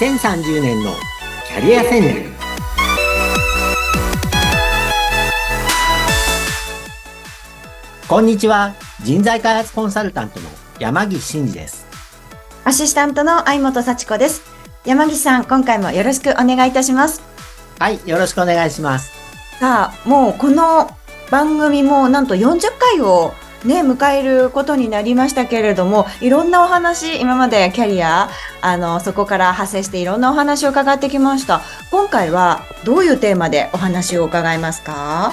2030年のキャリア戦略。こんにちは。人材開発コンサルタントの山岸真嗣です。アシスタントの相本幸子です。山岸さん今回もよろしくお願いいたします。はいよろしくお願いします。さあもうこの番組もなんと40回をね、迎えることになりましたけれども、いろんなお話、今までキャリア、あの、そこから派生していろんなお話を伺ってきました。今回はどういうテーマでお話を伺いますか？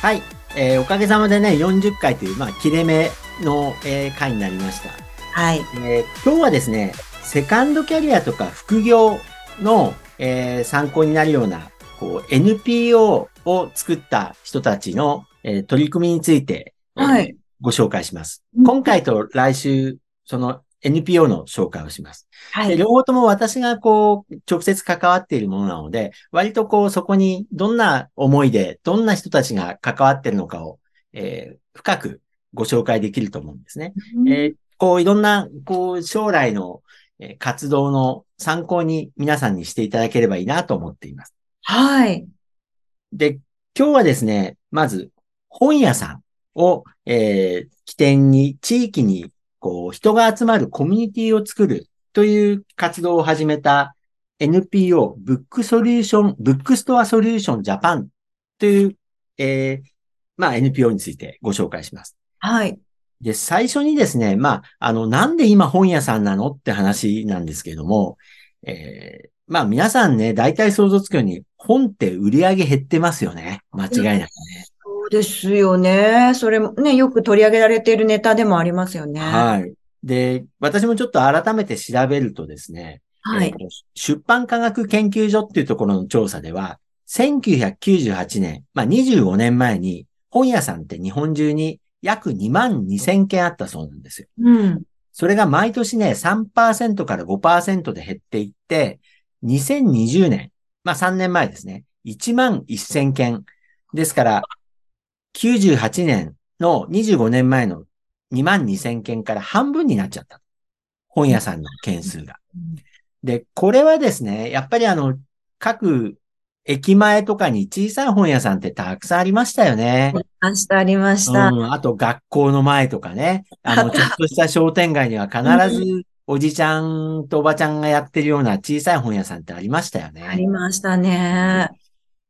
はい、えー、おかげさまでね、40回という、まあ、切れ目の、えー、回になりました。はい、えー、今日はですね、セカンドキャリアとか副業の、えー、参考になるような、こう、NPO を作った人たちの、えー、取り組みについて、はい。ご紹介します。今回と来週、その NPO の紹介をします。はい。両方とも私がこう、直接関わっているものなので、割とこう、そこにどんな思いで、どんな人たちが関わっているのかを、えー、深くご紹介できると思うんですね。うん、えー、こう、いろんな、こう、将来の活動の参考に皆さんにしていただければいいなと思っています。はい。で、今日はですね、まず、本屋さん。を、えー、起点に、地域に、こう、人が集まるコミュニティを作るという活動を始めた NPO、ブックソリューション、ブックストアソリューションジャパンという、えー、まあ NPO についてご紹介します。はい。で、最初にですね、まあ、あの、なんで今本屋さんなのって話なんですけれども、えー、まあ皆さんね、大体想像つくように、本って売り上げ減ってますよね。間違いなくね。そうですよね。それもね、よく取り上げられているネタでもありますよね。はい。で、私もちょっと改めて調べるとですね、はい、出版科学研究所っていうところの調査では、1998年、まあ25年前に本屋さんって日本中に約2万2000件あったそうなんですよ。うん。それが毎年ね、3%から5%で減っていって、2020年、まあ3年前ですね、1万1000件。ですから、98年の25年前の2万2000件から半分になっちゃった。本屋さんの件数が。で、これはですね、やっぱりあの、各駅前とかに小さい本屋さんってたくさんありましたよね。ありました、ありました。うん、あと学校の前とかね。あの、ちょっとした商店街には必ずおじちゃんとおばちゃんがやってるような小さい本屋さんってありましたよね。ありましたね。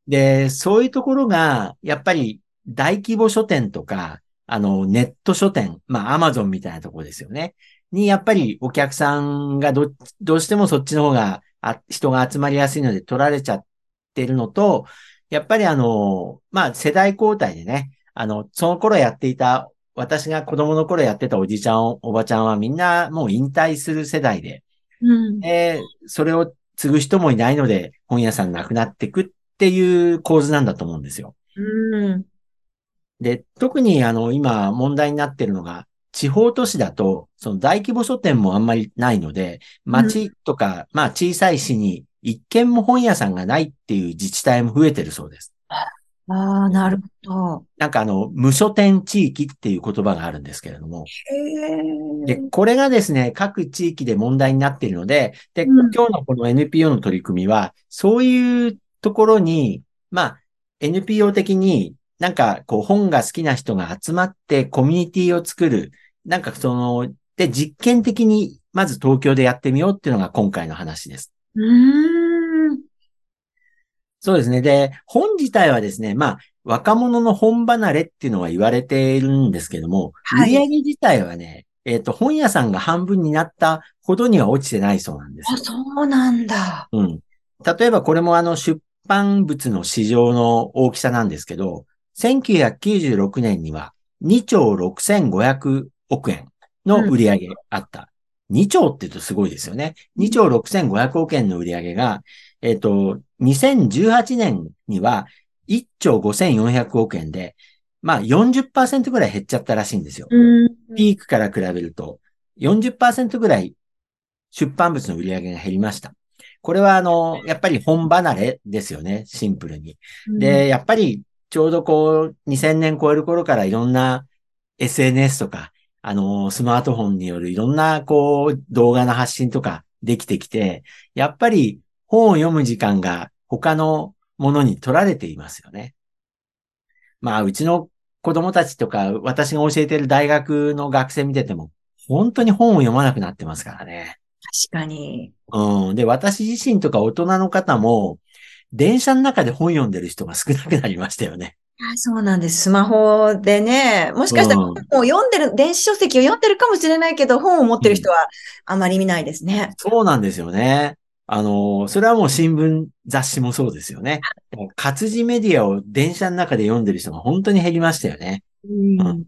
で、そういうところが、やっぱり大規模書店とか、あの、ネット書店、まあ、アマゾンみたいなところですよね。に、やっぱりお客さんがど、どうしてもそっちの方が、あ人が集まりやすいので取られちゃってるのと、やっぱりあの、まあ、世代交代でね、あの、その頃やっていた、私が子供の頃やってたおじちゃん、おばちゃんはみんなもう引退する世代で、うん、えそれを継ぐ人もいないので、本屋さんなくなっていくっていう構図なんだと思うんですよ。うんで、特にあの、今問題になってるのが、地方都市だと、その大規模書店もあんまりないので、町とか、うん、まあ小さい市に一軒も本屋さんがないっていう自治体も増えてるそうです。ああ、なるほど。なんかあの、無書店地域っていう言葉があるんですけれども。で、これがですね、各地域で問題になっているので、で、うん、今日のこの NPO の取り組みは、そういうところに、まあ、NPO 的になんか、こう、本が好きな人が集まってコミュニティを作る。なんか、その、で、実験的に、まず東京でやってみようっていうのが今回の話です。うん。そうですね。で、本自体はですね、まあ、若者の本離れっていうのは言われているんですけども、はい、売上自体はね、えっ、ー、と、本屋さんが半分になったほどには落ちてないそうなんですあ、そうなんだ。うん。例えばこれもあの出版物の市場の大きさなんですけど、1996年には2兆6500億円の売り上げあった。うん、2兆って言うとすごいですよね。2兆6500億円の売り上げが、えっ、ー、と、2018年には1兆5400億円で、まあ40%ぐらい減っちゃったらしいんですよ。うん、ピークから比べると40%ぐらい出版物の売り上げが減りました。これはあの、やっぱり本離れですよね、シンプルに。で、やっぱりちょうどこう、2000年超える頃からいろんな SNS とか、あの、スマートフォンによるいろんな、こう、動画の発信とか、できてきて、やっぱり本を読む時間が他のものに取られていますよね。まあ、うちの子供たちとか、私が教えている大学の学生見てても、本当に本を読まなくなってますからね。確かに。うん。で、私自身とか大人の方も、電車の中で本読んでる人が少なくなりましたよね。あそうなんです。スマホでね、もしかしたらうん本を読んでる、電子書籍を読んでるかもしれないけど、本を持ってる人はあまり見ないですね。そうなんですよね。あの、それはもう新聞、雑誌もそうですよね。活字メディアを電車の中で読んでる人が本当に減りましたよね。うん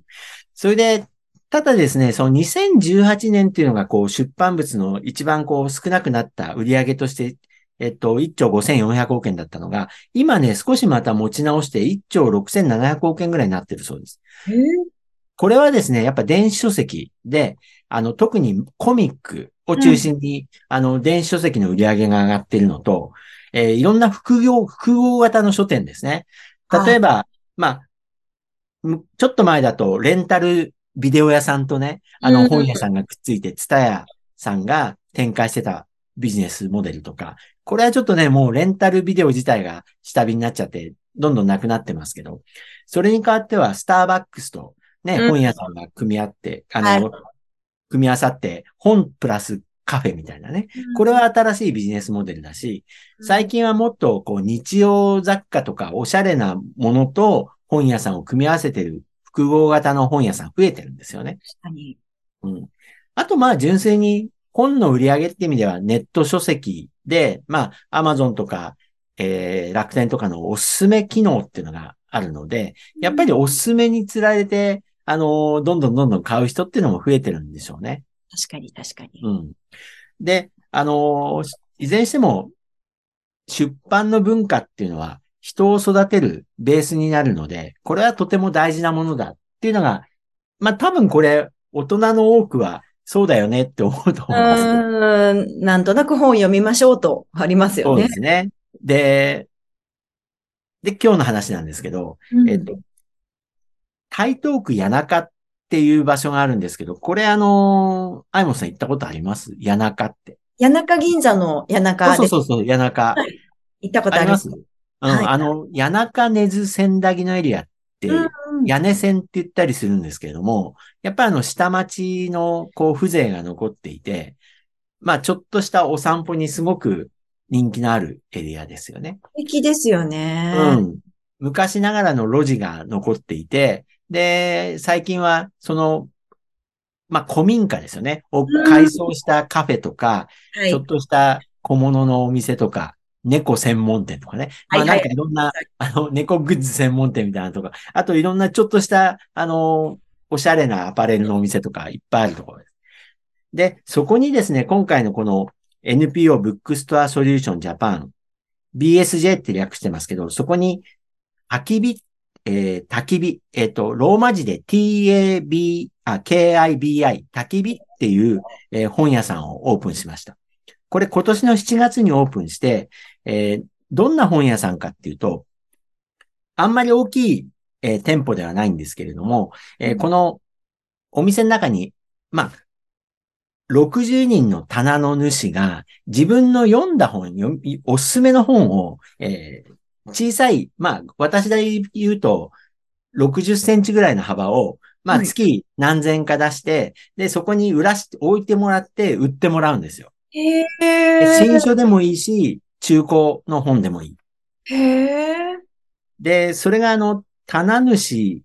それで、ただですね、その2018年っていうのがこう出版物の一番こう少なくなった売り上げとして、えっと、1兆5400億円だったのが、今ね、少しまた持ち直して1兆6700億円ぐらいになってるそうです。えーこれはですね、やっぱ電子書籍で、あの、特にコミックを中心に、あの、電子書籍の売り上げが上がっているのと、えーいろんな副業、複合型の書店ですね。例えば、まあ、むちょっと前だと、レンタルビデオ屋さんとね、あの、うん本屋さんがくっついて、ツタヤさんが展開してたビジネスモデルとか、これはちょっとね、もうレンタルビデオ自体が下火になっちゃって、どんどんなくなってますけど、それに代わっては、スターバックスとね、うん本屋さんが組み合って、あの、はい組み合わさって、本プラスカフェみたいなね。これは新しいビジネスモデルだし、最近はもっとこう日用雑貨とかおしゃれなものと本屋さんを組み合わせてる複合型の本屋さん増えてるんですよね。確かに。うん。あとまあ純粋に本の売り上げって意味ではネット書籍で、まあ Amazon とか、えー、楽天とかのおすすめ機能っていうのがあるので、やっぱりおすすめにつられて、あのーどんどんどんどん買う人っていうのも増えてるんでしょうね。確かに、確かに。うん。で、あのーいずれにしても、出版の文化っていうのは人を育てるベースになるので、これはとても大事なものだっていうのが、まあ多分これ、大人の多くはそうだよねって思うとう思います。ーん、なんとなく本読みましょうとありますよねそうで。すね。で、で、今日の話なんですけど、うんえっと、台東区谷中っていう場所があるんですけど、これあのー、アイモンさん行ったことあります？谷中って。谷中銀座の谷中でそうそうそう、谷中。行ったことありまあります？はいあの、谷中根津千駄木のエリアって、うん屋根線って言ったりするんですけれども、やっぱりあの、下町の、こう、風情が残っていて、まあ、ちょっとしたお散歩にすごく人気のあるエリアですよね。素敵ですよね。うん。昔ながらの路地が残っていて、で、最近は、その、まあ、古民家ですよね。をうん改装したカフェとか、はいちょっ。とした小物のお店とか、猫専門店とかね。まあなんかいろんな、あの、猫グッズ専門店みたいなのとか、あといろんなちょっとした、あの、おしゃれなアパレルのお店とかいっぱいあるところです。で、そこにですね、今回のこの NPO ブックストアソリューションジャパン、BSJ って略してますけど、そこに、焚き火、えー、焚き火、えっ、と、ローマ字で TAB、あ、KIBI、焚き火っていう、えー本屋さんをオープンしました。これ今年の7月にオープンして、えーどんな本屋さんかっていうと、あんまり大きい、えー店舗ではないんですけれども、えーうん。このお店の中に、まあ、60人の棚の主が自分の読んだ本、おすすめの本を、えー小さい、まあ、私で言うと、60センチぐらいの幅を、まあ、はい。月何千か出して、で、そこに売らして、置いてもらって売ってもらうんですよ。え。新書でもいいし、中古の本でもいい。へえ。で、それがあの、棚主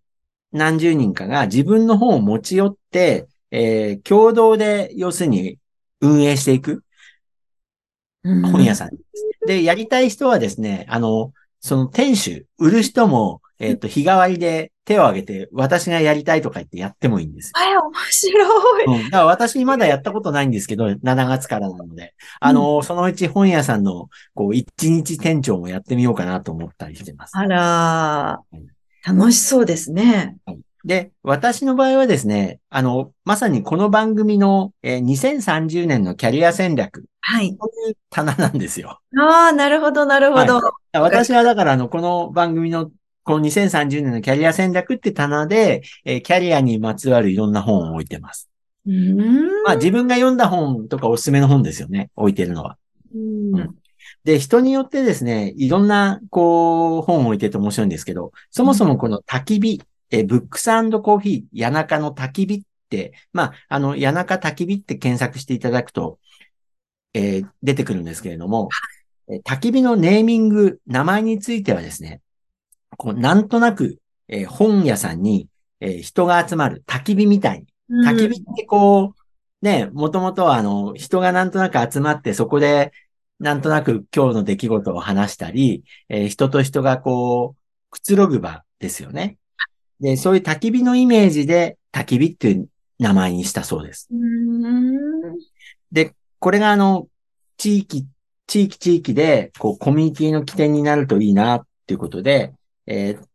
何十人かが自分の本を持ち寄って、えー共同で、要するに運営していく本屋さん。で、やりたい人はですね、あの、その店主、売る人も、えっ、と、日替わりで手を挙げて、私がやりたいとか言ってやってもいいんですよ。はい、面白い。うん。だから私まだやったことないんですけど、7月からなので、あの、そのうち本屋さんの、こう、一日店長もやってみようかなと思ったりしてます。あら、楽しそうですね。で、私の場合はですね、あの、まさにこの番組の、えー2030年のキャリア戦略、はい。こういう棚なんですよ。ああ、なるほど、なるほど。私はだから、あの、この番組の、この2030年のキャリア戦略って棚で、えーキャリアにまつわるいろんな本を置いてます。うん。まあ自分が読んだ本とかおすすめの本ですよね。置いてるのは。うんで、人によってですね、いろんな、こう、本を置いてて面白いんですけど、そもそもこの焚き火、え、ブックスコーヒー、谷中の焚き火って、まあ、あの、谷中焚き火って検索していただくと、えー出てくるんですけれども、え焚き火のネーミング、名前についてはですね、こう、なんとなく、えー本屋さんに、えー人が集まる焚き火みたいに焚き火ってこう、ね、もともとはあの、人がなんとなく集まって、そこで、なんとなく今日の出来事を話したり、えー人と人がこう、くつろぐ場ですよね。で、そういう焚き火のイメージで、焚き火っていう名前にしたそうです。うん。で、これがあの、地域、地域地域で、こう、コミュニティの起点になるといいな、っていうことで、えー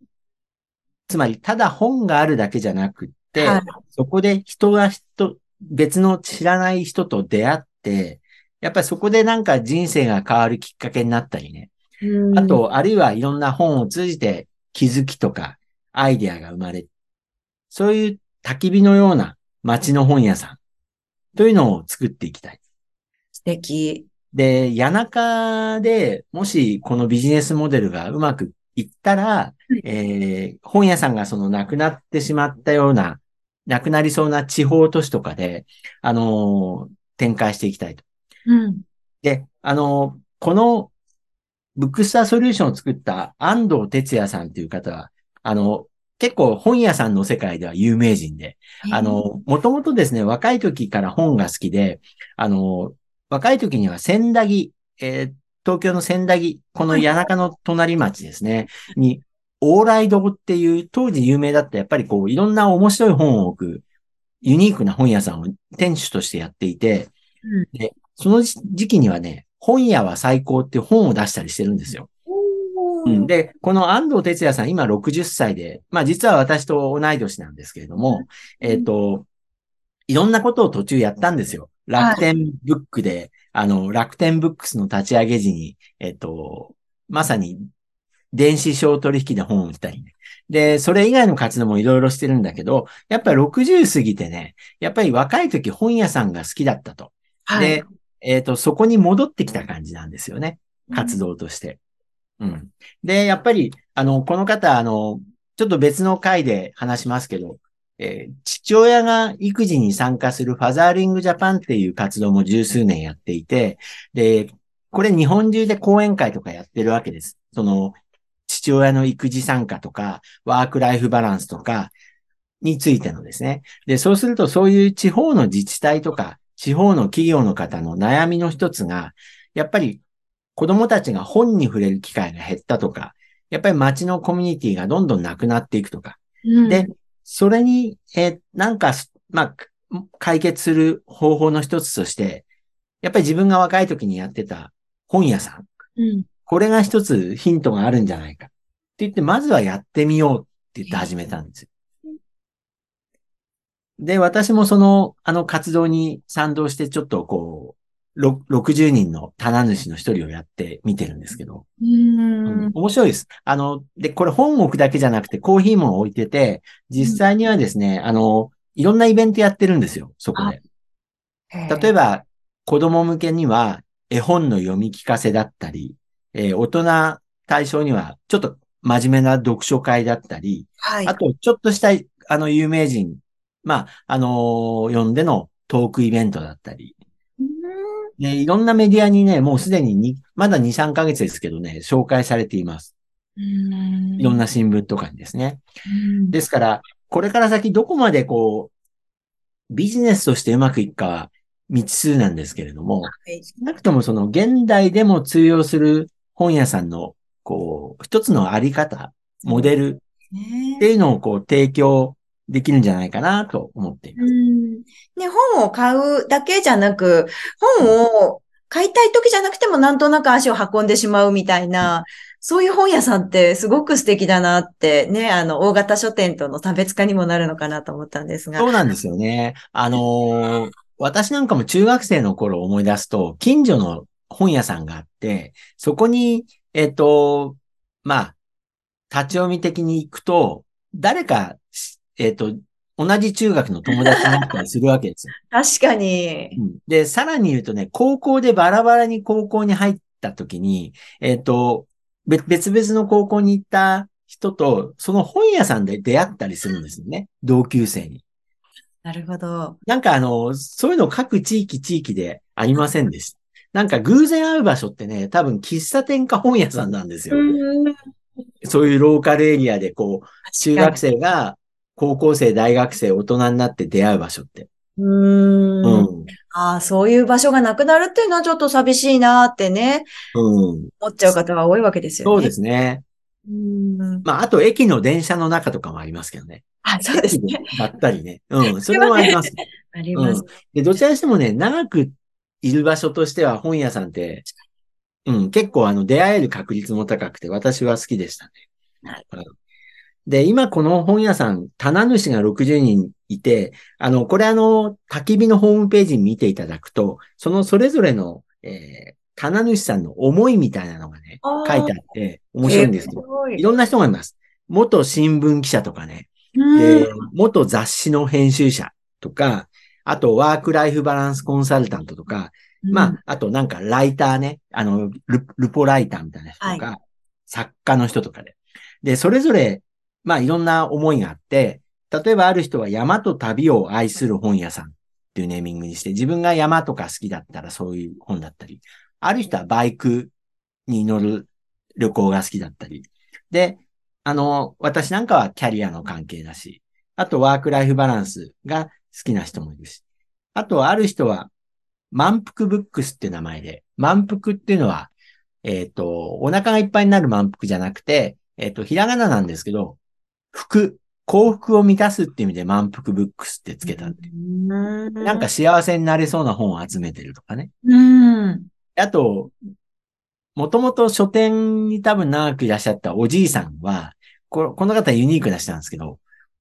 つまり、ただ本があるだけじゃなくって、はいそこで人が人、別の知らない人と出会って、やっぱりそこでなんか人生が変わるきっかけになったりね。うんあ、と、あるいはいろんな本を通じて気づきとかアイデアが生まれ、そういう焚き火のような街の本屋さんというのを作っていきたい。素敵。で、谷中でもしこのビジネスモデルがうまくいったら、いえー本屋さんがその亡くなってしまったような、亡くなりそうな地方都市とかで、あのー展開していきたいと。うん。で、あのーこのブックスターソリューションを作った安藤哲也さんという方は、あの、結構本屋さんの世界では有名人で、あの、もともとですね、若い時から本が好きで、あの、若い時には千駄木、えー東京の千駄木、この谷中の隣町ですね、に、往来堂っていう当時有名だった、やっぱりこう、いろんな面白い本を置く、ユニークな本屋さんを店主としてやっていて、うん。で、その時時期にはね、本屋は最高って本を出したりしてるんですよ。ううん、で、この安藤哲也さん、今60歳で、まあ実は私と同い年なんですけれども、えっ、と、いろんなことを途中やったんですよ。楽天ブックで、あの、楽天ブックスの立ち上げ時に、えっ、と、まさに電子商取引で本を売ったりね。で、それ以外の活動もいろいろしてるんだけど、やっぱり60過ぎてね、やっぱり若い時本屋さんが好きだったと。はい。で、えっ、と、そこに戻ってきた感じなんですよね。活動として。うん。で、やっぱり、あの、この方、あの、ちょっと別の回で話しますけど、えー父親が育児に参加するファザーリングジャパンっていう活動も十数年やっていて、で、これ日本中で講演会とかやってるわけです。その、父親の育児参加とか、ワークライフバランスとかについてのですね。で、そうするとそういう地方の自治体とか、地方の企業の方の悩みの一つが、やっぱり子供たちが本に触れる機会が減ったとか、やっぱり街のコミュニティがどんどんなくなっていくとか。うんで、それに、えーなんか、まあ、解決する方法の一つとして、やっぱり自分が若い時にやってた本屋さん。うんこれが一つヒントがあるんじゃないか。って言って、まずはやってみようって言って始めたんですよ。で、私もその、あの活動に賛同して、ちょっとこう、ろ60人の棚主の一人をやってみてるんですけど、うん面白いです。あの、で、これ本を置くだけじゃなくてコーヒーも置いてて、実際にはですね、あの、いろんなイベントやってるんですよ、そこで。例えば、子供向けには絵本の読み聞かせだったり、えー大人対象にはちょっと真面目な読書会だったり、はい。あと、ちょっとした、あの、有名人、まあ、あのー呼んでのトークイベントだったり、うんで、いろんなメディアにね、もうすでにに、まだ2、3ヶ月ですけどね、紹介されています。いろんな新聞とかにですね。うんですから、これから先どこまでこう、ビジネスとしてうまくいくかは未知数なんですけれども、はい少なくともその現代でも通用する本屋さんの、こう、一つのあり方、モデルねっていうのをこう提供できるんじゃないかなと思っています。うんね、本を買うだけじゃなく、本を買いたい時じゃなくてもなんとなく足を運んでしまうみたいな、そういう本屋さんってすごく素敵だなってね、あの、大型書店との差別化にもなるのかなと思ったんですが。そうなんですよね。あのー私なんかも中学生の頃思い出すと、近所の本屋さんがあって、そこに、えっ、と、まあ、立ち読み的に行くと、誰かし、えっ、と、同じ中学の友達になったりするわけですよ。確かに。うんで、さらに言うとね、高校でバラバラに高校に入った時に、えっ、と、べ別々の高校に行った人と、その本屋さんで出会ったりするんですよね。同級生に。なるほど。なんかあの、そういうの各地域地域でありませんでした。なんか偶然会う場所ってね、多分喫茶店か本屋さんなんですよ。うん。そういうローカルエリアでこう、中学生が高校生、大学生、大人になって出会う場所って。うーん。うん。ああ、そういう場所がなくなるっていうのはちょっと寂しいなってね、うん。思っちゃう方が多いわけですよね。そうですね。うん。まあ、あと駅の電車の中とかもありますけどね。あ、そうですね。だったりね。うん。それもあります。あります。で、どちらにしてもね、長くいる場所としては本屋さんって、うん、結構あの、出会える確率も高くて、私は好きでしたね。なるうんで、今この本屋さん、棚主が60人いて、あの、これあの、焚き火のホームページ見ていただくと、そのそれぞれの、えー、棚主さんの思いみたいなのがね、書いてあって、面白いんですよ。ごいいろんな人がいます。元新聞記者とかね、うんで、元雑誌の編集者とか、あとワークライフバランスコンサルタントとか、まあ、あとなんかライターね、あの、ルルポライターみたいな人とか、作家の人とかで。で、それぞれ、まあいろんな思いがあって、例えばある人は山と旅を愛する本屋さんっていうネーミングにして、自分が山とか好きだったらそういう本だったり、ある人はバイクに乗る旅行が好きだったり。で、あの、私なんかはキャリアの関係だし、あとワークライフバランスが好きな人もいるし、あとある人は満腹ブックスって名前で、満腹っていうのは、えっ、と、お腹がいっぱいになる満腹じゃなくて、えっ、と、ひらがななんですけど、服、幸福を満たすっていう意味で満腹ブックスってつけた。うんなんか、幸せになれそうな本を集めてるとかね。うん。あと、もともと書店に多分長くいらっしゃったおじいさんは、ここの方ユニークな人なんですけど、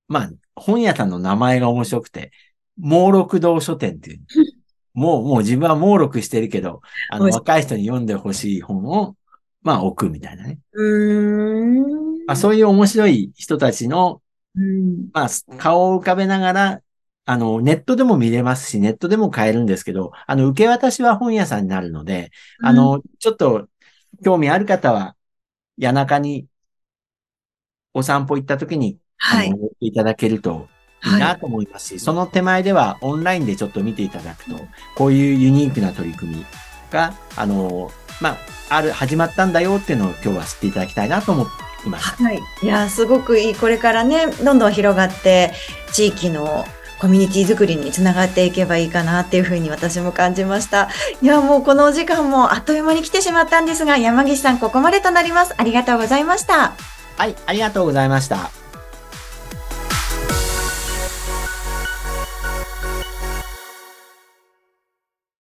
まあ、本屋さんの名前が面白くて、猛録堂書店っていう。もう、もう自分は猛録してるけど、あの、若い人に読んでほしい本を、まあ、置くみたいなね。うん。まあ、そういう面白い人たちの、うん。まあ、顔を浮かべながら、あの、ネットでも見れますし、ネットでも買えるんですけど、あの、受け渡しは本屋さんになるので、あの、ちょっと、興味ある方は、谷中にお散歩行った時に、はい。いただけるといいは。ないと思いますし、その手前ではオンラインでちょっと見ていただくと、こういうユニークな取り組みが、あの、まあ、ある、始まったんだよっていうのを今日は知っていただきたいなと思いました。はい。いや、すごくいい。これからね、どんどん広がって、地域のコミュニティ作りにつながっていけばいいかなっていうふうに私も感じました。いや、もうこのお時間もあっという間に来てしまったんですが、山岸さん、ここまでとなります。ありがとうございました。はい、ありがとうございました。